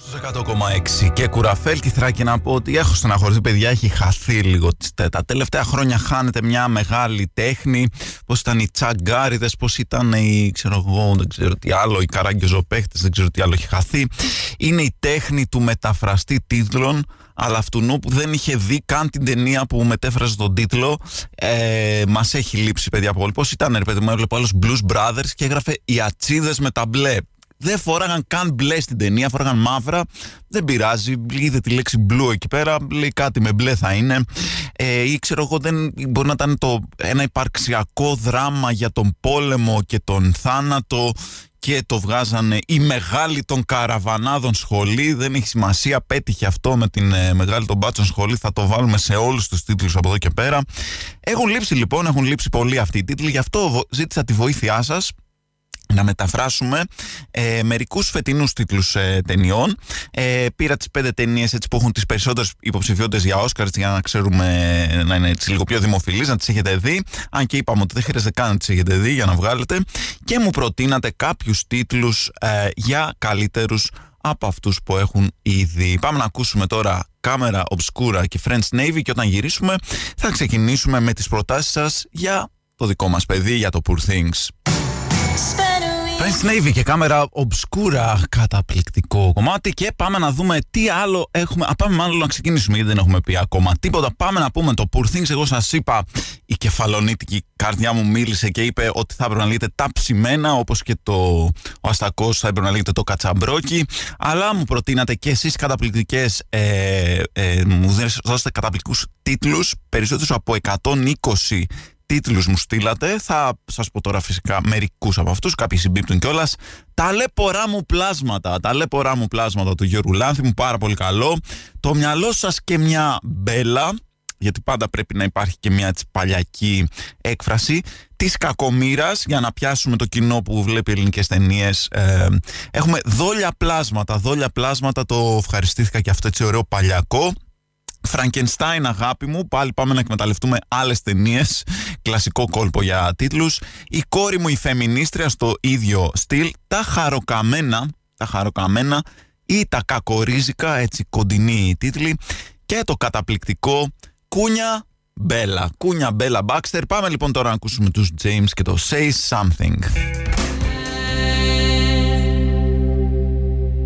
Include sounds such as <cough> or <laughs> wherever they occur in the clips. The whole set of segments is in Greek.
Στους 100,6 και κουραφέλ και θράκι να πω ότι έχω στεναχωρηθεί παιδιά, έχει χαθεί λίγο τα τελευταία χρόνια χάνεται μια μεγάλη τέχνη πως ήταν οι τσαγκάριδες, πως ήταν οι ξέρω εγώ δεν ξέρω τι άλλο, οι καράγκιοζοπαίχτες δεν ξέρω τι άλλο έχει χαθεί. Είναι η τέχνη του μεταφραστή τίτλων αλλά αυτού που δεν είχε δει καν την ταινία που μετέφραζε τον τίτλο. Ε, μας έχει λείψει παιδιά πολύ πως ήταν ρε παιδί μου έβλεπε άλλος Blues Brothers και έγραφε οι ατσίδες με τα μπλε δεν φοράγαν καν μπλε στην ταινία, φοράγαν μαύρα. Δεν πειράζει. Είδε τη λέξη blue εκεί πέρα. Λέει κάτι με μπλε θα είναι. Ε, ή ξέρω εγώ, δεν, μπορεί να ήταν το, ένα υπαρξιακό δράμα για τον πόλεμο και τον θάνατο και το βγάζανε η μεγάλη των καραβανάδων σχολή. Δεν έχει σημασία, πέτυχε αυτό με την ε, μεγάλη των μπάτσων σχολή. Θα το βάλουμε σε όλους τους τίτλους από εδώ και πέρα. Έχουν λείψει λοιπόν, έχουν λείψει πολύ αυτοί οι τίτλοι. Γι' αυτό ζήτησα τη βοήθειά σας να μεταφράσουμε ε, μερικούς φετινούς τίτλους ε, ταινιών. Ε, πήρα τις πέντε ταινίες έτσι, που έχουν τις περισσότερες υποψηφιότητες για Oscars για να ξέρουμε να είναι έτσι, λίγο πιο δημοφιλείς, να τις έχετε δει. Αν και είπαμε ότι δεν χρειάζεται καν να τις έχετε δει για να βγάλετε. Και μου προτείνατε κάποιους τίτλους ε, για καλύτερους από αυτούς που έχουν ήδη. Πάμε να ακούσουμε τώρα Κάμερα Obscura και French Navy και όταν γυρίσουμε θα ξεκινήσουμε με τις προτάσεις σας για το δικό μας παιδί, για το Poor Things. French Navy και κάμερα obscura καταπληκτικό κομμάτι και πάμε να δούμε τι άλλο έχουμε. Α, πάμε μάλλον να ξεκινήσουμε γιατί δεν έχουμε πει ακόμα τίποτα. Πάμε να πούμε το Poor Things. Εγώ σας είπα η κεφαλονίτικη καρδιά μου μίλησε και είπε ότι θα έπρεπε να λέγεται τα ψημένα όπως και το, ο Αστακός θα έπρεπε να λέγεται το κατσαμπρόκι αλλά μου προτείνατε και εσείς καταπληκτικές ε, ε, μου δώσετε καταπληκτικούς τίτλους περισσότερους από 120 τίτλους μου στείλατε. Θα σας πω τώρα φυσικά μερικούς από αυτούς, κάποιοι συμπίπτουν κιόλας. Τα λέπορά μου πλάσματα, τα λέπορά μου πλάσματα του Γιώργου μου πάρα πολύ καλό. Το μυαλό σας και μια μπέλα, γιατί πάντα πρέπει να υπάρχει και μια έτσι παλιακή έκφραση της κακομήρας για να πιάσουμε το κοινό που βλέπει ελληνικές ταινίες. Ε, έχουμε δόλια πλάσματα, δόλια πλάσματα, το ευχαριστήθηκα και αυτό έτσι ωραίο παλιακό. Φραγκενστάιν αγάπη μου, πάλι πάμε να εκμεταλλευτούμε άλλες ταινίες, κλασικό κόλπο για τίτλους. Η κόρη μου η φεμινίστρια στο ίδιο στυλ, τα χαροκαμένα, τα χαροκαμένα ή τα κακορίζικα, έτσι κοντινή τίτλοι και το καταπληκτικό Κούνια Μπέλα. Κούνια Μπέλα Μπάξτερ. Πάμε λοιπόν τώρα να ακούσουμε τους James και το Say Something.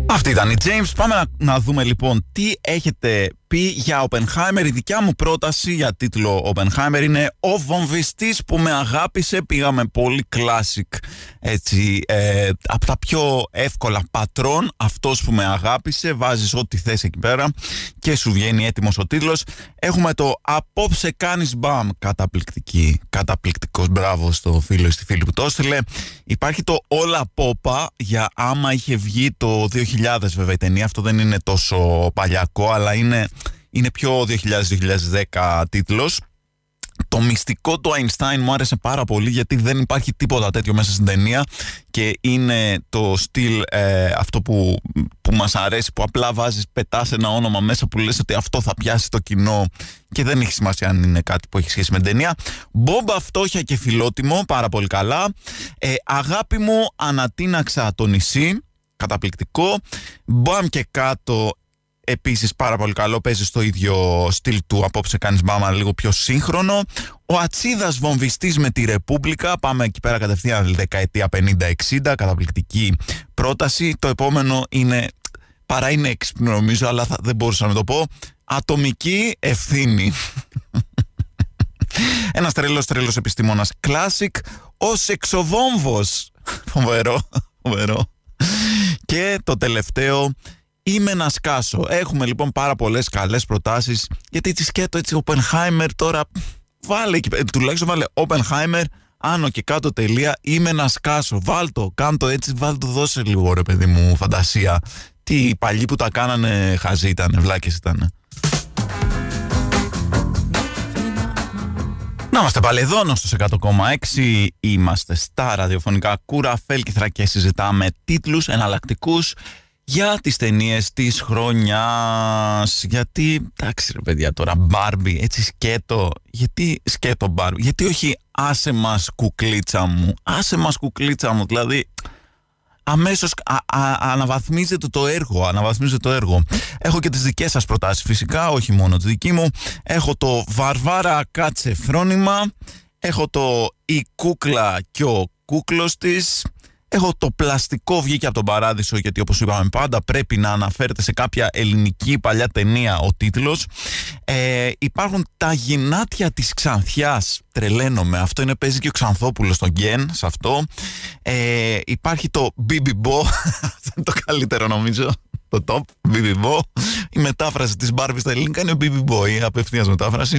Αυτή ήταν η James. Πάμε να, να δούμε λοιπόν τι έχετε πει για Oppenheimer. Η δικιά μου πρόταση για τίτλο Oppenheimer είναι «Ο βομβιστής που με αγάπησε». Πήγαμε πολύ classic, έτσι, ε, από τα πιο εύκολα πατρόν. Αυτός που με αγάπησε, βάζεις ό,τι θες εκεί πέρα και σου βγαίνει έτοιμος ο τίτλος. Έχουμε το «Απόψε κάνεις μπαμ». Καταπληκτική, καταπληκτικός μπράβο στο φίλο ή στη φίλη που το έστειλε. Υπάρχει το «Όλα πόπα» για άμα είχε βγει το 2000 βέβαια η ταινία. Αυτό δεν είναι τόσο παλιακό, αλλά είναι είναι πιο 2000-2010 τίτλος. Το μυστικό του Einstein μου άρεσε πάρα πολύ γιατί δεν υπάρχει τίποτα τέτοιο μέσα στην ταινία και είναι το στυλ ε, αυτό που, που μας αρέσει που απλά βάζεις, πετάς ένα όνομα μέσα που λες ότι αυτό θα πιάσει το κοινό και δεν έχει σημασία αν είναι κάτι που έχει σχέση με την ταινία. Μπόμπα φτώχεια και φιλότιμο, πάρα πολύ καλά. Ε, αγάπη μου ανατείναξα το νησί, καταπληκτικό. Μπαμ και κάτω Επίσης πάρα πολύ καλό, παίζεις στο ίδιο στυλ του απόψε κάνεις μάμα λίγο πιο σύγχρονο. Ο Ατσίδας βομβιστής με τη Ρεπούμπλικα, πάμε εκεί πέρα κατευθείαν δεκαετία 50-60, καταπληκτική πρόταση. Το επόμενο είναι, παρά είναι έξυπνο νομίζω, αλλά θα, δεν μπορούσα να το πω, ατομική ευθύνη. <laughs> Ένας τρελός τρελός επιστήμονας. Classic. Ο σεξοβόμβος. Φοβερό. Φοβερό. Και το τελευταίο Είμαι να σκάσω. Έχουμε λοιπόν πάρα πολλές καλές προτάσεις. Γιατί έτσι σκέτο έτσι, Oppenheimer τώρα. Βάλε εκεί, τουλάχιστον βάλε Oppenheimer, άνω και κάτω τελεία. Είμαι να σκάσω. Βάλτο, κάντο έτσι, βάλτο, δώσε λίγο ρε παιδί μου φαντασία. Τι οι παλιοί που τα κάνανε χαζοί ήταν, βλάκες ήταν. Να είμαστε πάλι εδώ, στο 100,6. Είμαστε στα ραδιοφωνικά κουραφέλκυθρα και συζητάμε τίτλους εναλλακτικούς για τις ταινίες της χρονιάς. Γιατί, εντάξει ρε παιδιά τώρα, Μπάρμπι, έτσι σκέτο. Γιατί σκέτο Μπάρμπι, γιατί όχι άσε μας κουκλίτσα μου, άσε μας κουκλίτσα μου, δηλαδή αμέσως α, α, αναβαθμίζεται το έργο, αναβαθμίζεται το έργο. Έχω και τις δικές σας προτάσεις φυσικά, όχι μόνο τη δική μου. Έχω το Βαρβάρα Κάτσε Φρόνημα, έχω το Η Κούκλα και ο Κούκλος της, Έχω το πλαστικό βγήκε από τον παράδεισο γιατί όπως είπαμε πάντα πρέπει να αναφέρεται σε κάποια ελληνική παλιά ταινία ο τίτλος. Ε, υπάρχουν τα γυνάτια της Ξανθιάς, τρελαίνομαι, αυτό είναι παίζει και ο Ξανθόπουλος στον Γκέν σε αυτό. Ε, υπάρχει το Bibi Bo, αυτό είναι το καλύτερο νομίζω το top, Bibi Bo. Η μετάφραση της Barbie στα ελληνικά είναι ο Bibi Bo, η απευθείας μετάφραση.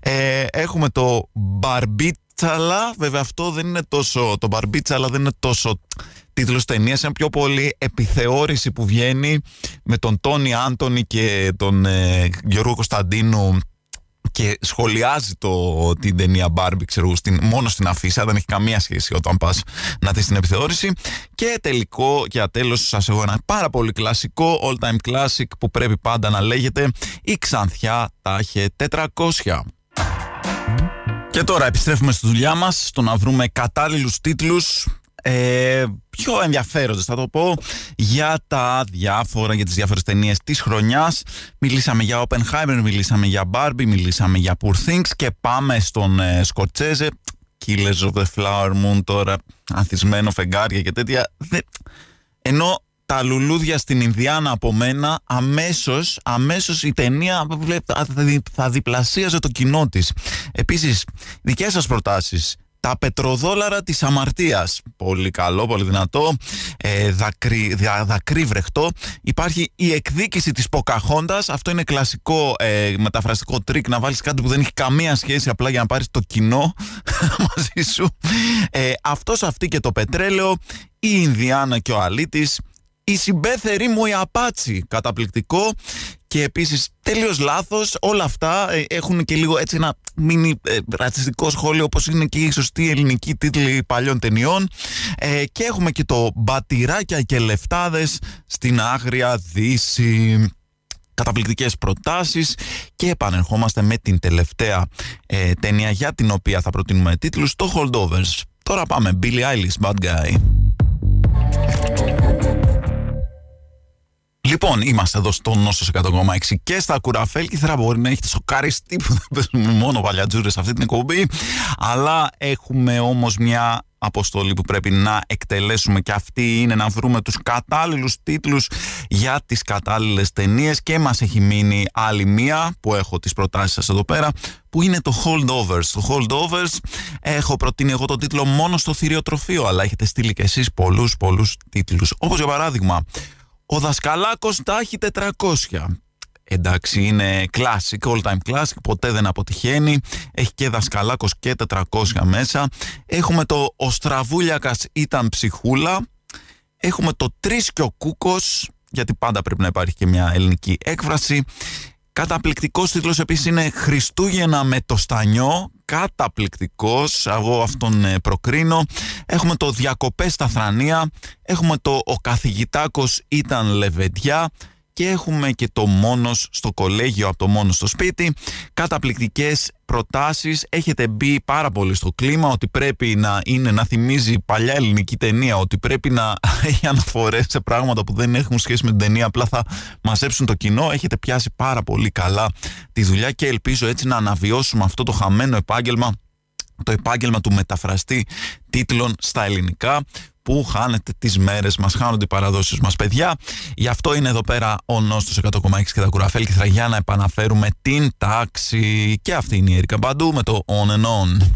Ε, έχουμε το Barbie μπαρμπίτσαλα, βέβαια αυτό δεν είναι τόσο, το μπαρμπίτσαλα δεν είναι τόσο τίτλος ταινίας, είναι πιο πολύ επιθεώρηση που βγαίνει με τον Τόνι Άντωνη και τον ε, Γιώργο Κωνσταντίνου και σχολιάζει το, την ταινία Barbie, ξέρω, στην, μόνο στην αφίσα, δεν έχει καμία σχέση όταν πας να δεις την επιθεώρηση. Και τελικό, για τέλος, σας έχω ένα πάρα πολύ κλασικό, all time classic που πρέπει πάντα να λέγεται «Η Ξανθιά τάχε 400». Και τώρα επιστρέφουμε στη δουλειά μας, στο να βρούμε κατάλληλους τίτλους ε, πιο ενδιαφέροντες θα το πω για τα διάφορα, για τις διάφορες ταινίες της χρονιάς. Μιλήσαμε για Oppenheimer, μιλήσαμε για Barbie, μιλήσαμε για Poor Things και πάμε στον ε, Σκορτσέζε Killers of the Flower Moon τώρα ανθισμένο φεγγάρια και τέτοια. Ενώ τα λουλούδια στην Ινδιάνα από μένα, αμέσως, αμέσως η ταινία θα διπλασίαζε το κοινό της. Επίσης, δικές σας προτάσεις. Τα πετροδόλαρα της αμαρτίας. Πολύ καλό, πολύ δυνατό. Ε, δακρύ, δακρύ βρεχτό. Υπάρχει η εκδίκηση της Ποκαχόντας. Αυτό είναι κλασικό ε, μεταφραστικό τρικ να βάλεις κάτι που δεν έχει καμία σχέση απλά για να πάρεις το κοινό <laughs> μαζί σου. Ε, αυτός αυτή και το πετρέλαιο. Η Ινδιάνα και ο Αλίτης η συμπέθερη μου η Απάτσι. Καταπληκτικό. Και επίσης τελείως λάθος. Όλα αυτά ε, έχουν και λίγο έτσι ένα μίνι ε, ρατσιστικό σχόλιο, όπως είναι και η σωστή ελληνική τίτλη παλιών ταινιών. Ε, και έχουμε και το μπατηράκια και λεφτάδες στην άγρια δύση. Καταπληκτικές προτάσεις και επανερχόμαστε με την τελευταία ε, ταινία για την οποία θα προτείνουμε τίτλους, το Holdovers. Τώρα πάμε, Billy Eilish, Bad Guy. Λοιπόν, είμαστε εδώ στο Νόσος 100,6 και στα θα Μπορεί να έχετε σοκαριστεί που δεν παίζουμε μόνο παλιατζούρε σε αυτή την εκπομπή. Αλλά έχουμε όμως μια αποστολή που πρέπει να εκτελέσουμε και αυτή είναι να βρούμε τους κατάλληλους τίτλους για τις κατάλληλες ταινίες και μας έχει μείνει άλλη μία που έχω τις προτάσεις σας εδώ πέρα που είναι το Holdovers. Το Holdovers έχω προτείνει εγώ το τίτλο μόνο στο θηριοτροφείο αλλά έχετε στείλει και εσείς πολλούς πολλούς τίτλους όπως για παράδειγμα ο Δασκαλάκος τα έχει 400. Εντάξει, είναι classic, all time classic, ποτέ δεν αποτυχαίνει. Έχει και Δασκαλάκος και 400 μέσα. Έχουμε το Ο Στραβούλιακας ήταν ψυχούλα. Έχουμε το Τρίσκιο Κούκος, γιατί πάντα πρέπει να υπάρχει και μια ελληνική έκφραση. Καταπληκτικός τίτλος επίσης είναι Χριστούγεννα με το Στανιό. Καταπληκτικός, εγώ αυτόν ε, προκρίνω. Έχουμε το Διακοπές στα Θρανία. Έχουμε το Ο Καθηγητάκος ήταν Λεβεντιά και έχουμε και το μόνος στο κολέγιο από το μόνος στο σπίτι. Καταπληκτικές προτάσεις. Έχετε μπει πάρα πολύ στο κλίμα ότι πρέπει να είναι να θυμίζει παλιά ελληνική ταινία, ότι πρέπει να <laughs> έχει αναφορές σε πράγματα που δεν έχουν σχέση με την ταινία, απλά θα μαζέψουν το κοινό. Έχετε πιάσει πάρα πολύ καλά τη δουλειά και ελπίζω έτσι να αναβιώσουμε αυτό το χαμένο επάγγελμα το επάγγελμα του μεταφραστή τίτλων στα ελληνικά που χάνετε τις μέρες μας, χάνονται οι παραδόσεις μας παιδιά. Γι' αυτό είναι εδώ πέρα ο Νόστος 100,6 και τα κουραφέλκυθρα για να επαναφέρουμε την τάξη. Και αυτή είναι η Ερικα Μπαντού με το On and On.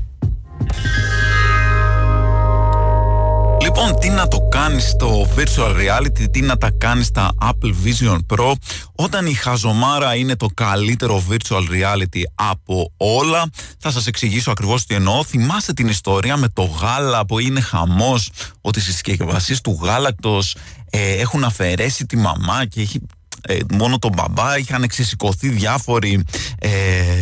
Λοιπόν, τι να το κάνεις στο virtual reality, τι να τα κάνεις στα Apple Vision Pro όταν η χαζομάρα είναι το καλύτερο virtual reality από όλα. Θα σας εξηγήσω ακριβώς τι εννοώ. Θυμάστε την ιστορία με το γάλα που είναι χαμός, ότι στις συσκευασίες του γάλακτος ε, έχουν αφαιρέσει τη μαμά και έχει ε, μόνο τον μπαμπά, είχαν ξεσηκωθεί διάφοροι ε,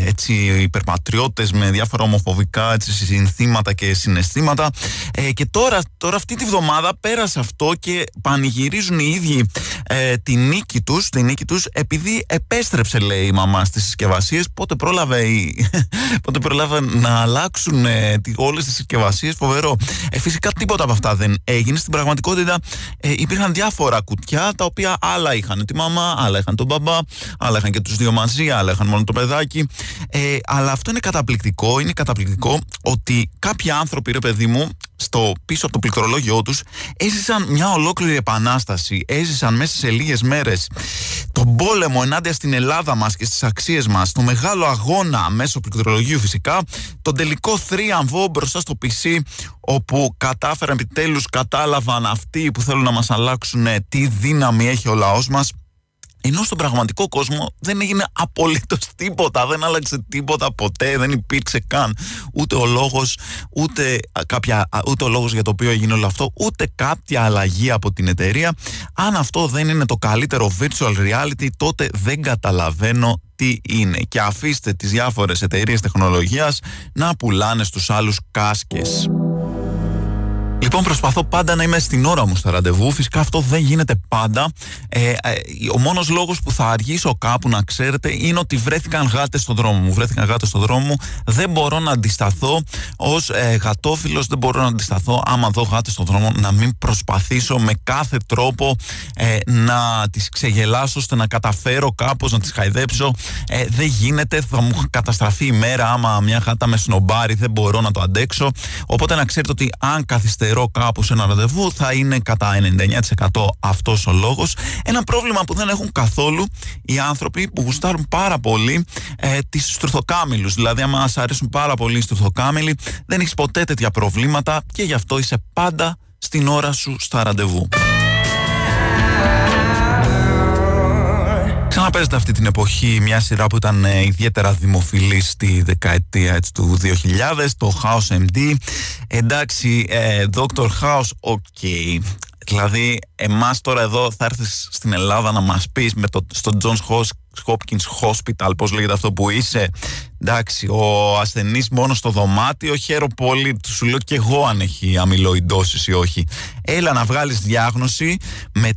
έτσι, υπερπατριώτες με διάφορα ομοφοβικά έτσι, συνθήματα και συναισθήματα. Ε, και τώρα, τώρα αυτή τη βδομάδα πέρασε αυτό και πανηγυρίζουν οι ίδιοι ε, τη νίκη τους, τη νίκη τους επειδή επέστρεψε λέει η μαμά στις συσκευασίες πότε πρόλαβε, <laughs> πότε πρόλαβε να αλλάξουν ε, όλες τις συσκευασίες φοβερό. Ε, φυσικά τίποτα από αυτά δεν έγινε. Στην πραγματικότητα ε, υπήρχαν διάφορα κουτιά τα οποία άλλα είχαν. Τη μαμά, άλλα είχαν τον μπαμπά άλλα είχαν και τους δύο μαζί, άλλα είχαν μόνο το παιδάκι. Ε, αλλά αυτό είναι καταπληκτικό είναι καταπληκτικό ότι κάποιοι άνθρωποι ρε παιδί μου στο πίσω από το πληκτρολόγιο τους έζησαν μια ολόκληρη επανάσταση έζησαν μέσα σε λίγες μέρες τον πόλεμο ενάντια στην Ελλάδα μας και στις αξίες μας το μεγάλο αγώνα μέσω πληκτρολογίου φυσικά τον τελικό θρίαμβο μπροστά στο PC όπου κατάφεραν επιτέλους κατάλαβαν αυτοί που θέλουν να μας αλλάξουν τι δύναμη έχει ο λαός μας ενώ στον πραγματικό κόσμο δεν έγινε απολύτως τίποτα, δεν άλλαξε τίποτα ποτέ, δεν υπήρξε καν ούτε ο λόγος, ούτε, κάποια, ούτε ο λόγος για το οποίο έγινε όλο αυτό, ούτε κάποια αλλαγή από την εταιρεία. Αν αυτό δεν είναι το καλύτερο virtual reality, τότε δεν καταλαβαίνω τι είναι. Και αφήστε τις διάφορες εταιρείες τεχνολογίας να πουλάνε στους άλλους κάσκες. Λοιπόν, προσπαθώ πάντα να είμαι στην ώρα μου στα ραντεβού. Φυσικά αυτό δεν γίνεται πάντα. Ε, ε, ο μόνος λόγος που θα αργήσω κάπου, να ξέρετε, είναι ότι βρέθηκαν γάτες στον δρόμο μου. Βρέθηκαν γάτες στον δρόμο μου. Δεν μπορώ να αντισταθώ ως ε, γατόφιλος, δεν μπορώ να αντισταθώ άμα δω γάτες στον δρόμο, να μην προσπαθήσω με κάθε τρόπο ε, να τις ξεγελάσω ώστε να καταφέρω κάπως να τις χαϊδέψω. Ε, δεν γίνεται, θα μου καταστραφεί η μέρα άμα μια γάτα με σνομπάρει, δεν μπορώ να το αντέξω. Οπότε να ξέρετε ότι αν καθυστερώ καιρό κάπου σε ένα ραντεβού θα είναι κατά 99% αυτός ο λόγος. Ένα πρόβλημα που δεν έχουν καθόλου οι άνθρωποι που γουστάρουν πάρα πολύ ε, τις στρουθοκάμηλους. Δηλαδή άμα σας αρέσουν πάρα πολύ οι στρουθοκάμηλοι δεν έχεις ποτέ τέτοια προβλήματα και γι' αυτό είσαι πάντα στην ώρα σου στα ραντεβού. Ξαναπαίζεται αυτή την εποχή μια σειρά που ήταν ε, ιδιαίτερα δημοφιλή στη δεκαετία έτσι, του 2000, το House MD. Εντάξει, ε, Dr. House, OK. Δηλαδή, εμάς τώρα εδώ θα έρθεις στην Ελλάδα να μας πεις με το, στο Johns Hopkins Hospital, πώς λέγεται αυτό που είσαι, εντάξει, ο ασθενής μόνο στο δωμάτιο, χαίρο πολύ, του σου λέω και εγώ αν έχει αμυλοϊντώσεις ή όχι. Έλα να βγάλεις διάγνωση με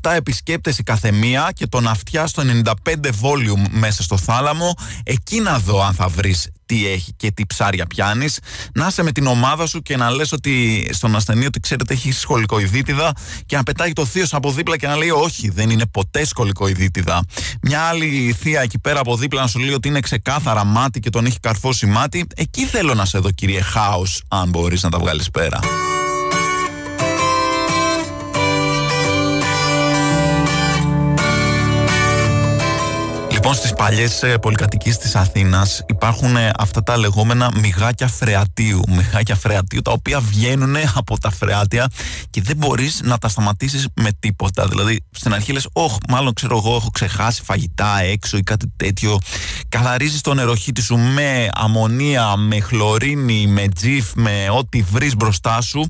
4-7 επισκέπτες η καθεμία και τον αυτιά στο 95 volume μέσα στο θάλαμο, εκεί να δω αν θα βρεις τι έχει και τι ψάρια πιάνεις. Να είσαι με την ομάδα σου και να λες ότι στον ασθενή ότι ξέρετε έχει σχολικοειδίτιδα και να πετάει το θείο από δίπλα και να λέει Όχι, δεν είναι ποτέ σχολικοειδίτιδα. Μια άλλη θεία εκεί πέρα από δίπλα να σου λέει ότι είναι ξεκάθαρα μάτι και τον έχει καρφώσει μάτι. Εκεί θέλω να σε δω, κύριε Χάος, αν μπορείς να τα βγάλεις πέρα. Λοιπόν, στις παλιές πολυκατοικίες της Αθήνας υπάρχουν ε, αυτά τα λεγόμενα μυγάκια φρεατίου. Μυγάκια φρεατίου τα οποία βγαίνουν από τα φρεάτια και δεν μπορείς να τα σταματήσεις με τίποτα. Δηλαδή, στην αρχή λες, Όχι, μάλλον ξέρω εγώ, έχω ξεχάσει φαγητά έξω ή κάτι τέτοιο. Καθαρίζεις το νεροχύτη σου με αμμονία, με χλωρίνη, με τζιφ, με ό,τι βρεις μπροστά σου.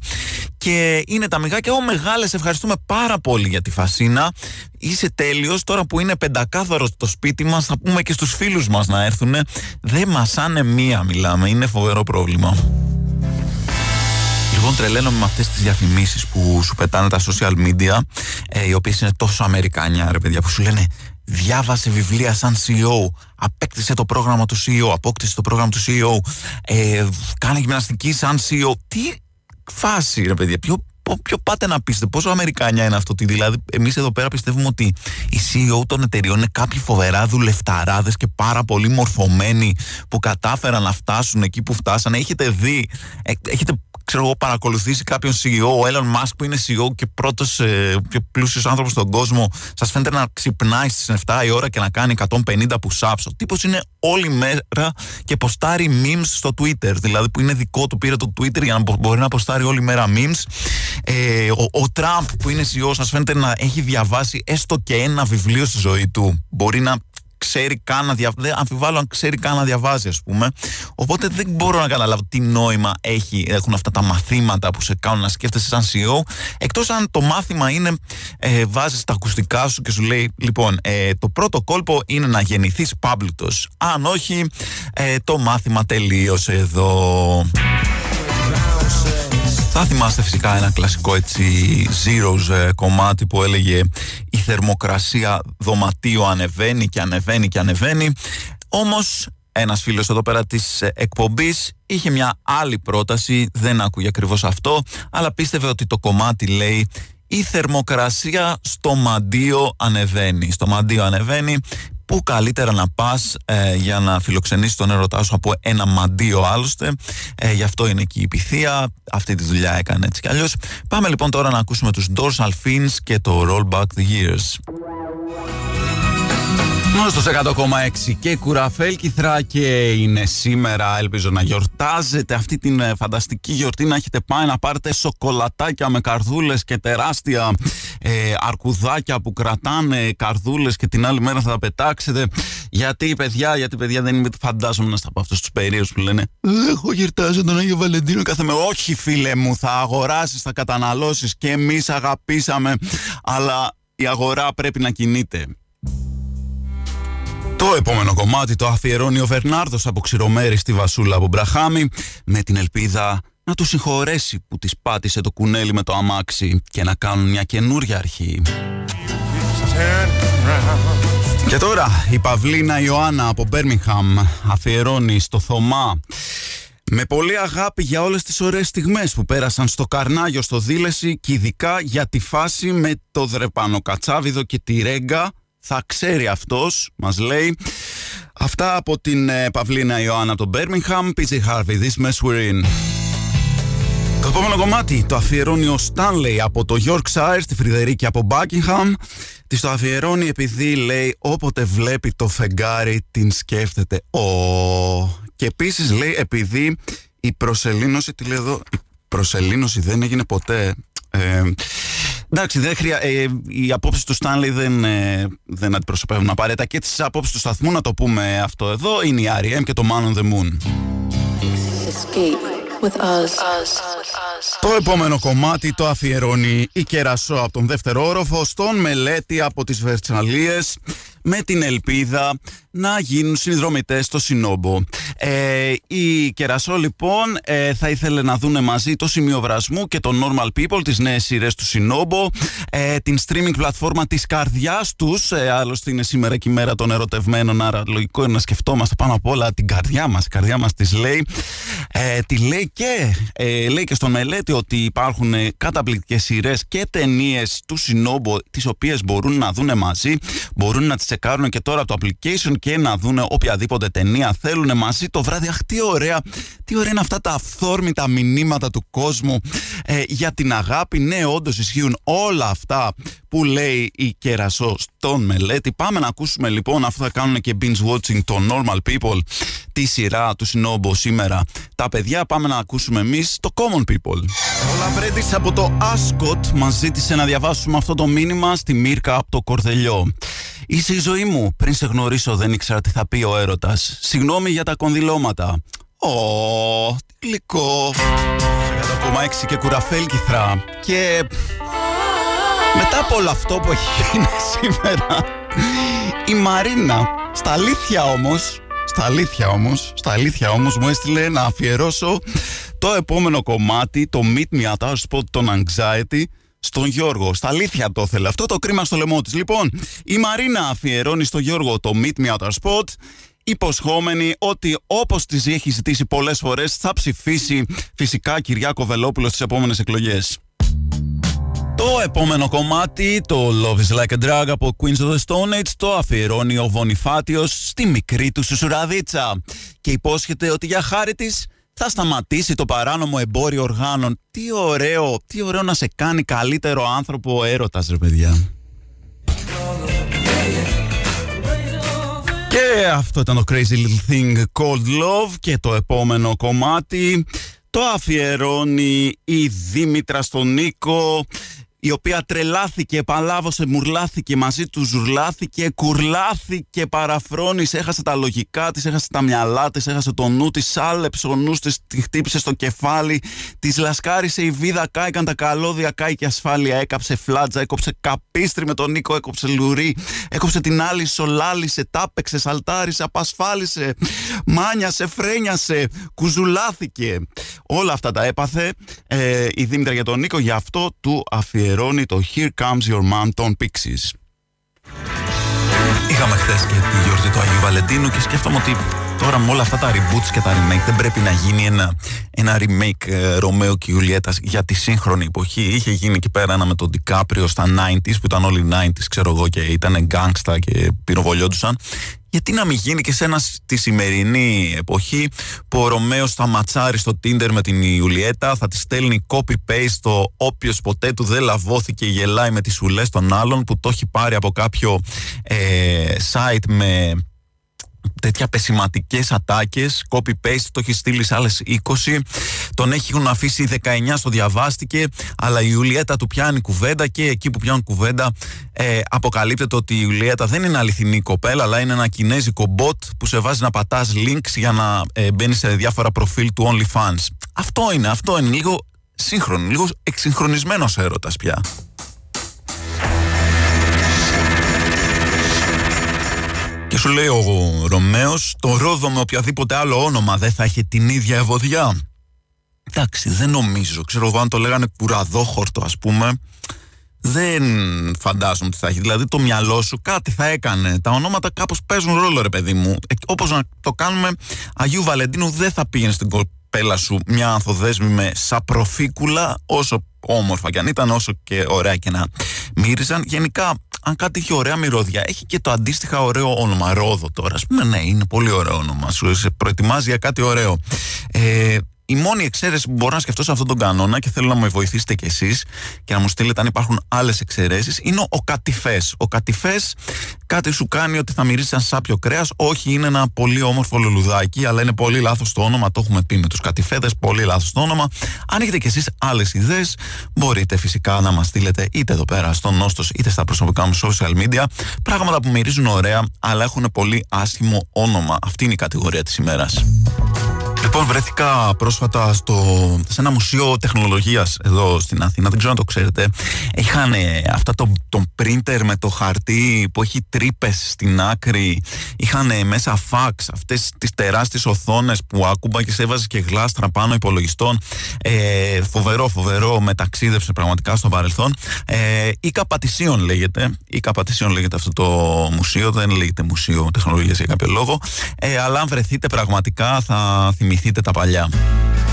Και είναι τα μυγάκια. Ω, μεγάλες, ευχαριστούμε πάρα πολύ για τη φασίνα. Είσαι τέλειος. Τώρα που είναι πεντακάθαρος το σπίτι σπίτι μας, θα πούμε και στους φίλους μας να έρθουν. Δεν μασάνε μία μιλάμε, είναι φοβερό πρόβλημα. Λοιπόν, τρελαίνομαι με αυτές τις διαφημίσεις που σου πετάνε τα social media, ε, οι οποίες είναι τόσο αμερικάνια, ρε παιδιά, που σου λένε διάβασε βιβλία σαν CEO, απέκτησε το πρόγραμμα του CEO, απόκτησε το πρόγραμμα του CEO, ε, κάνε γυμναστική σαν CEO. Τι; Φάση, ρε παιδιά, ποιο ποιο πάτε να πείστε, πόσο Αμερικάνια είναι αυτό. Δηλαδή, εμείς εδώ πέρα πιστεύουμε ότι οι CEO των εταιριών είναι κάποιοι φοβερά δουλευταράδες και πάρα πολύ μορφωμένοι που κατάφεραν να φτάσουν εκεί που φτάσανε. Έχετε δει, ε, έχετε ξέρω εγώ, παρακολουθήσει κάποιον CEO, ο Elon Musk που είναι CEO και πρώτος ε, πιο πλούσιος άνθρωπος στον κόσμο, σας φαίνεται να ξυπνάει στις 7 η ώρα και να κάνει 150 push-ups. Ο τύπος είναι όλη μέρα και ποστάρει memes στο Twitter. Δηλαδή που είναι δικό του, πήρε το Twitter για να μπορεί να ποστάρει όλη μέρα memes. Ε, ο, ο Τραμπ που είναι CEO, σας φαίνεται να έχει διαβάσει έστω και ένα βιβλίο στη ζωή του. Μπορεί να ξέρει καν να διαβάζει. Αμφιβάλλω αν ξέρει καν να διαβάζει, ας πούμε. Οπότε δεν μπορώ να καταλάβω τι νόημα έχει, έχουν αυτά τα μαθήματα που σε κάνουν να σκέφτεσαι σαν CEO. Εκτός αν το μάθημα είναι ε, βάζεις τα ακουστικά σου και σου λέει: Λοιπόν, ε, το πρώτο κόλπο είναι να γεννηθείς πάμπλουτο. Αν όχι, ε, το μάθημα τελείωσε εδώ. Θα θυμάστε φυσικά ένα κλασικό έτσι Zeros ε, κομμάτι που έλεγε η θερμοκρασία δωματίου ανεβαίνει και ανεβαίνει και ανεβαίνει. Όμως ένας φίλος εδώ πέρα της ε, εκπομπής είχε μια άλλη πρόταση, δεν άκουγε ακριβώς αυτό, αλλά πίστευε ότι το κομμάτι λέει η θερμοκρασία στο μαντίο ανεβαίνει. Στο μαντίο ανεβαίνει Πού καλύτερα να πας ε, για να φιλοξενήσεις τον ερωτά σου από ένα μαντίο άλλωστε. Ε, γι' αυτό είναι και η πυθία. Αυτή τη δουλειά έκανε έτσι κι αλλιώς. Πάμε λοιπόν τώρα να ακούσουμε τους Dorsal Fins και το Roll Back the Years. Γνώστος 100,6 και κουραφέλ και είναι σήμερα. Ελπίζω να γιορτάζετε αυτή την ε, φανταστική γιορτή. Να έχετε πάει να πάρετε σοκολατάκια με καρδούλες και τεράστια ε, αρκουδάκια που κρατάνε καρδούλες και την άλλη μέρα θα τα πετάξετε. Γιατί παιδιά, γιατί παιδιά δεν είμαι φαντάζομαι να στα από αυτούς τους περίους που λένε έχω γιορτάζω τον Άγιο Βαλεντίνο κάθε μέρα όχι φίλε μου θα αγοράσεις, θα καταναλώσεις και εμείς αγαπήσαμε. Αλλά η αγορά πρέπει να κινείται το επόμενο κομμάτι το αφιερώνει ο Βερνάρδος από ξηρομέρι στη Βασούλα από Μπραχάμι με την ελπίδα να του συγχωρέσει που της πάτησε το κουνέλι με το αμάξι και να κάνουν μια καινούρια αρχή. Και τώρα η Παυλίνα Ιωάννα από Μπέρμιχαμ αφιερώνει στο Θωμά με πολύ αγάπη για όλες τις ωραίες στιγμές που πέρασαν στο Καρνάγιο στο Δήλεση και ειδικά για τη φάση με το Δρεπάνο Κατσάβιδο και τη Ρέγκα θα ξέρει αυτός, μας λέει. Αυτά από την ε, Παυλίνα Ιωάννα από το Birmingham, PJ Harvey, This Mess We're In. Το επόμενο κομμάτι το αφιερώνει ο Stanley από το Yorkshire στη Φρυδερίκη από Buckingham. Της το αφιερώνει επειδή λέει όποτε βλέπει το φεγγάρι την σκέφτεται. Ο... Και επίσης λέει επειδή η προσελήνωση, τι λέει εδώ, η προσελήνωση δεν έγινε ποτέ. Ε, Εντάξει, δεν χρεια... ε, οι απόψεις του Στάνλι δεν, ε, δεν αντιπροσωπεύουν απαραίτητα και τις απόψεις του σταθμού, να το πούμε αυτό εδώ, είναι η R.E.M. και το Man on the Moon. With us. Το επόμενο κομμάτι το αφιερώνει η Κερασό από τον δεύτερο όροφο στον Μελέτη από τις Βερτσαλίες με την ελπίδα να γίνουν συνδρομητές στο Συνόμπο. Ε, η Κερασό λοιπόν ε, θα ήθελε να δούνε μαζί το σημείο βρασμού και το Normal People, τις νέες σειρές του Συνόμπο, ε, την streaming πλατφόρμα της καρδιάς τους, ε, άλλωστε είναι σήμερα και η μέρα των ερωτευμένων, άρα λογικό είναι να σκεφτόμαστε πάνω απ' όλα την καρδιά μας, η καρδιά μας της λέει. Ε, τη λέει και, ε, λέει και στον μελέτη ότι υπάρχουν ε, καταπληκτικές σειρές και ταινίες του Συνόμπο, τις οποίες μπορούν να δούνε μαζί, μπορούν να τις τσεκάρουν και τώρα το application και να δουν οποιαδήποτε ταινία θέλουν μαζί το βράδυ. Αχ, τι ωραία, τι ωραία είναι αυτά τα αυθόρμητα μηνύματα του κόσμου ε, για την αγάπη. Ναι, όντως ισχύουν όλα αυτά που λέει η Κερασό στον μελέτη. Πάμε να ακούσουμε λοιπόν, αφού θα κάνουν και binge watching το Normal People, τη σειρά του Σινόμπο σήμερα. Τα παιδιά πάμε να ακούσουμε εμείς το Common People. Ο Λαβρέντης από το Ascot μας ζήτησε να διαβάσουμε αυτό το μήνυμα στη Μύρκα από το Κορδελιό. Είσαι η ζωή μου. Πριν σε γνωρίσω δεν ήξερα τι θα πει ο έρωτας. Συγγνώμη για τα κονδυλώματα. Ω, τι γλυκό. 100,6 και κουραφέλκυθρα. Και μετά από όλο αυτό που έχει γίνει <laughs> σήμερα, η Μαρίνα, στα αλήθεια όμως, στα αλήθεια όμως, στα αλήθεια όμως μου έστειλε να αφιερώσω το επόμενο κομμάτι, το Meet Me at Our Spot, τον Anxiety, στον Γιώργο. Στα αλήθεια το ήθελε αυτό, το κρίμα στο λαιμό της. Λοιπόν, η Μαρίνα αφιερώνει στο Γιώργο το Meet Me at Our Spot υποσχόμενη ότι όπως της έχει ζητήσει πολλές φορές θα ψηφίσει φυσικά Κυριάκο Βελόπουλος στις επόμενες εκλογές. Το επόμενο κομμάτι, το Love is like a drug από Queens of the Stone Age, το αφιερώνει ο Βονιφάτιος στη μικρή του σουσουραδίτσα και υπόσχεται ότι για χάρη της θα σταματήσει το παράνομο εμπόριο οργάνων. Τι ωραίο, τι ωραίο να σε κάνει καλύτερο άνθρωπο ο έρωτας ρε παιδιά. Και αυτό ήταν το Crazy Little Thing Called Love και το επόμενο κομμάτι το αφιερώνει η Δήμητρα στον Νίκο η οποία τρελάθηκε, επαλάβωσε, μουρλάθηκε, μαζί του ζουρλάθηκε, κουρλάθηκε, παραφρόνησε, έχασε τα λογικά της, έχασε τα μυαλά της, έχασε το νου της, άλεψε ο νους της, τη χτύπησε στο κεφάλι, της λασκάρισε η βίδα, κάηκαν τα καλώδια, κάηκε ασφάλεια, έκαψε φλάτζα, έκοψε καπίστρι με τον Νίκο, έκοψε λουρί, έκοψε την άλλη, σολάλισε, τάπεξε, σαλτάρισε, απασφάλισε, μάνιασε, φρένιασε, κουζουλάθηκε. Όλα αυτά τα έπαθε ε, η Δήμητρα για τον Νίκο, γι' αυτό του αφιερώνει το Here Comes Your Man των Pixies. Είχαμε χθες και τη γιορτή του Αγίου Βαλεντίνου και σκέφτομαι ότι τώρα με όλα αυτά τα reboots και τα remake δεν πρέπει να γίνει ένα, ένα remake ε, Ρωμαίου και Ιουλιέτα για τη σύγχρονη εποχή. Είχε γίνει εκεί πέρα ένα με τον Ντικάπριο στα 90s που ήταν όλοι 90s, ξέρω εγώ, και ήταν γκάγκστα και πυροβολιόντουσαν γιατί να μην γίνει και σε ένα στη σημερινή εποχή που ο Ρωμαίος θα ματσάρει στο Tinder με την Ιουλιέτα, θα τη στέλνει copy-paste το όποιος ποτέ του δεν λαβώθηκε γελάει με τις ουλές των άλλων που το έχει πάρει από κάποιο ε, site με τέτοια πεσηματικές ατάκες, copy-paste, το έχει στείλει σε άλλες 20. Τον έχουν αφήσει 19 στο διαβάστηκε, αλλά η Ιουλιέτα του πιάνει κουβέντα και εκεί που πιάνουν κουβέντα ε, αποκαλύπτεται ότι η Ιουλιέτα δεν είναι αληθινή κοπέλα, αλλά είναι ένα κινέζικο bot που σε βάζει να πατάς links για να ε, μπαίνεις σε διάφορα προφίλ του OnlyFans. Αυτό είναι, αυτό είναι λίγο σύγχρονο, λίγο εξυγχρονισμένος έρωτας πια. Και σου λέει ο Ρωμαίος, το Ρόδο με οποιαδήποτε άλλο όνομα δεν θα είχε την ίδια ευωδιά. Εντάξει, δεν νομίζω. Ξέρω εγώ αν το λέγανε κουραδόχορτο, ας πούμε. Δεν φαντάζομαι τι θα έχει. Δηλαδή το μυαλό σου κάτι θα έκανε. Τα ονόματα κάπως παίζουν ρόλο, ρε παιδί μου. Ε, Όπως να το κάνουμε, Αγίου Βαλεντίνου δεν θα πήγαινε στην κοπέλα σου μια ανθοδέσμη με σαπροφίκουλα, όσο όμορφα κι αν ήταν, όσο και ωραία και να μύριζαν. Γενικά αν κάτι έχει ωραία μυρωδιά, έχει και το αντίστοιχα ωραίο όνομα. Ρόδο τώρα. Α πούμε, ναι, είναι πολύ ωραίο όνομα. Σου σε προετοιμάζει για κάτι ωραίο. Ε, η μόνη εξαίρεση που μπορώ να σκεφτώ σε αυτόν τον κανόνα και θέλω να με βοηθήσετε κι εσείς και να μου στείλετε αν υπάρχουν άλλες εξαιρέσεις είναι ο κατηφέ. Ο κατηφέ κάτι σου κάνει ότι θα μυρίσει σαν σάπιο κρέας. Όχι, είναι ένα πολύ όμορφο λουλουδάκι, αλλά είναι πολύ λάθος το όνομα. Το έχουμε πει με τους κατηφέδε, πολύ λάθος το όνομα. Αν έχετε κι εσείς άλλες ιδέες, μπορείτε φυσικά να μας στείλετε είτε εδώ πέρα στο Νόστος είτε στα προσωπικά μου social media. Πράγματα που μυρίζουν ωραία, αλλά έχουν πολύ άσχημο όνομα. Αυτή είναι η κατηγορία της ημέρας. Λοιπόν, βρέθηκα πρόσφατα στο, σε ένα μουσείο τεχνολογίας εδώ στην Αθήνα. Δεν ξέρω αν το ξέρετε. Είχαν αυτά το, τον printer με το χαρτί που έχει τρύπες στην άκρη. Είχαν μέσα fax, αυτές τις τεράστιες οθόνες που άκουμπα και σε έβαζε και γλάστρα πάνω υπολογιστών. Ε, φοβερό, φοβερό. Μεταξίδευσε πραγματικά στο παρελθόν. Ε, η Καπατησίων λέγεται. Η Καπατησίων λέγεται αυτό το μουσείο. Δεν λέγεται Μουσείο Τεχνολογίας για κάποιο λόγο. Ε, αλλά αν βρεθείτε πραγματικά θα θυμηθείτε θυμηθείτε τα παλιά.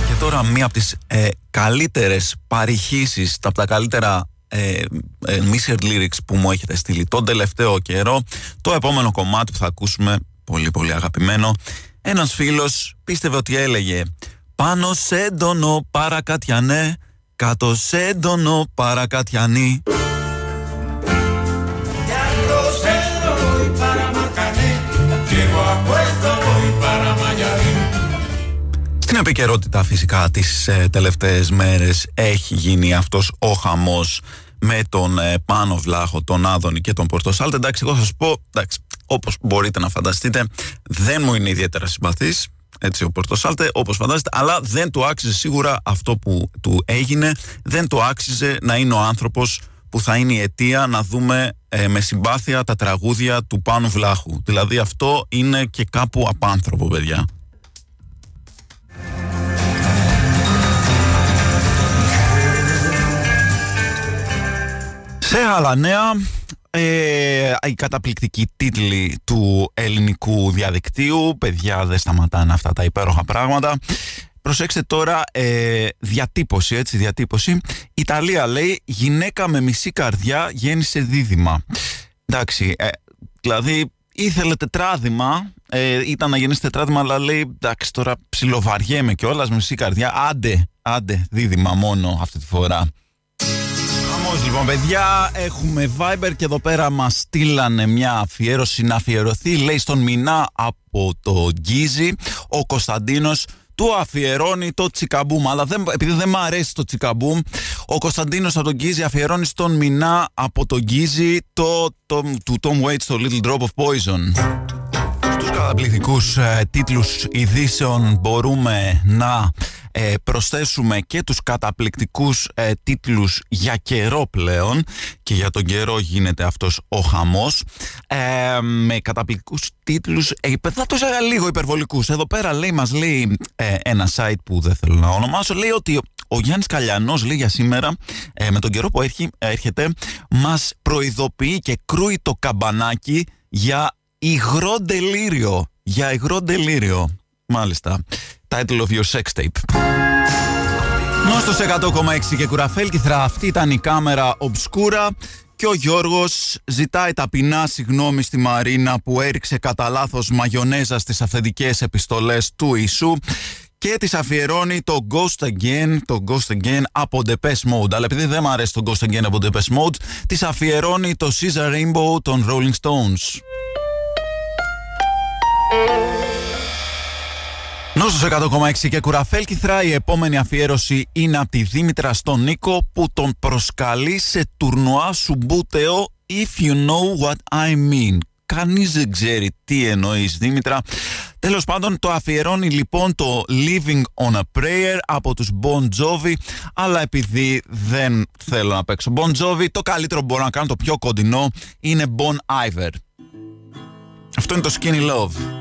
Και τώρα μία από τις ε, καλύτερες παρηχήσεις, από τα καλύτερα ε, ε, lyrics που μου έχετε στείλει τον τελευταίο καιρό, το επόμενο κομμάτι που θα ακούσουμε, πολύ πολύ αγαπημένο, ένας φίλος πίστευε ότι έλεγε «Πάνω σε έντονο παρακατιανέ, κάτω σε έντονο παρακατιανή». Στην επικαιρότητα φυσικά τις ε, τελευταίες μέρες έχει γίνει αυτός ο χαμός με τον ε, Πάνο Βλάχο, τον Άδωνη και τον Πορτοσάλτε. Εντάξει, εγώ θα σας πω, εντάξει, όπως μπορείτε να φανταστείτε, δεν μου είναι ιδιαίτερα συμπαθής, έτσι ο Πορτοσάλτε, όπως φαντάζεστε, αλλά δεν του άξιζε σίγουρα αυτό που του έγινε, δεν του άξιζε να είναι ο άνθρωπος που θα είναι η αιτία να δούμε ε, με συμπάθεια τα τραγούδια του Πάνου Βλάχου. Δηλαδή αυτό είναι και κάπου απάνθρωπο, παιδιά. Σε άλλα νέα, ε, οι καταπληκτικοί τίτλοι του ελληνικού διαδικτύου. Παιδιά, δεν σταματάνε αυτά τα υπέροχα πράγματα. Προσέξτε τώρα ε, διατύπωση, έτσι, διατύπωση. Ιταλία λέει γυναίκα με μισή καρδιά γέννησε δίδυμα. Εντάξει, ε, δηλαδή ήθελε τετράδημα, ε, ήταν να γεννήσει τετράδημα, αλλά λέει εντάξει τώρα ψιλοβαριέμαι κιόλας μισή καρδιά. Άντε, άντε, δίδυμα μόνο αυτή τη φορά λοιπόν, παιδιά, έχουμε Viber και εδώ πέρα μας στείλανε μια αφιέρωση να αφιερωθεί. Λέει στον Μινά από το Γκίζι. Ο Κωνσταντίνος του αφιερώνει το τσικαμπούμ. Αλλά δεν, επειδή δεν μου αρέσει το τσικαμπούμ, ο Κωνσταντίνος από τον Γκίζι αφιερώνει στον Μινά από τον Γκίζι το, το, του Tom Waits το Little Drop of Poison. Στους καταπληκτικούς ε, τίτλους ειδήσεων μπορούμε να ε, προσθέσουμε και τους καταπληκτικούς ε, τίτλους για καιρό πλέον. Και για τον καιρό γίνεται αυτός ο χαμός. Ε, με καταπληκτικούς τίτλους ε, θα το έλεγα λίγο υπερβολικούς. Εδώ πέρα λέει μας λέει ε, ένα site που δεν θέλω να ονομάσω. Λέει ότι ο Γιάννης Καλιανός λέει για σήμερα με τον καιρό που έρχεται μας προειδοποιεί και κρούει το καμπανάκι για υγρό delírio για υγρό delírio μάλιστα title of your sex tape. Νόστος 100,6 και κουραφέλκυθρα, αυτή ήταν η κάμερα Obscura και ο Γιώργος ζητάει ταπεινά συγγνώμη στη Μαρίνα που έριξε κατά λάθος μαγιονέζα στις αυθεντικές επιστολές του Ιησού και της αφιερώνει το Ghost Again, το Ghost Again από Depeche Mode. Αλλά επειδή δεν μου αρέσει το Ghost Again από Depeche Mode, της αφιερώνει το Caesar Rainbow των Rolling Stones. Νόσο 100,6 και κουραφέλκυθρα, η επόμενη αφιέρωση είναι από τη Δήμητρα στον Νίκο που τον προσκαλεί σε τουρνουά μπούτεο If you know what I mean. Κανείς δεν ξέρει τι εννοείς, Δήμητρα. Τέλος πάντων, το αφιερώνει λοιπόν το Living on a Prayer από τους Bon Jovi. Αλλά επειδή δεν θέλω να παίξω Bon Jovi, το καλύτερο που μπορώ να κάνω, το πιο κοντινό, είναι Bon Iver. Αυτό είναι το Skinny Love.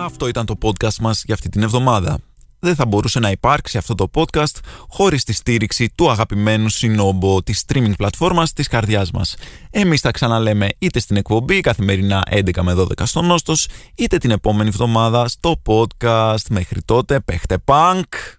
Αυτό ήταν το podcast μας για αυτή την εβδομάδα. Δεν θα μπορούσε να υπάρξει αυτό το podcast χωρίς τη στήριξη του αγαπημένου συνόμπο της streaming πλατφόρμας της καρδιάς μας. Εμείς θα ξαναλέμε είτε στην εκπομπή καθημερινά 11 με 12 στον Νόστος, είτε την επόμενη εβδομάδα στο podcast. Μέχρι τότε, παίχτε punk!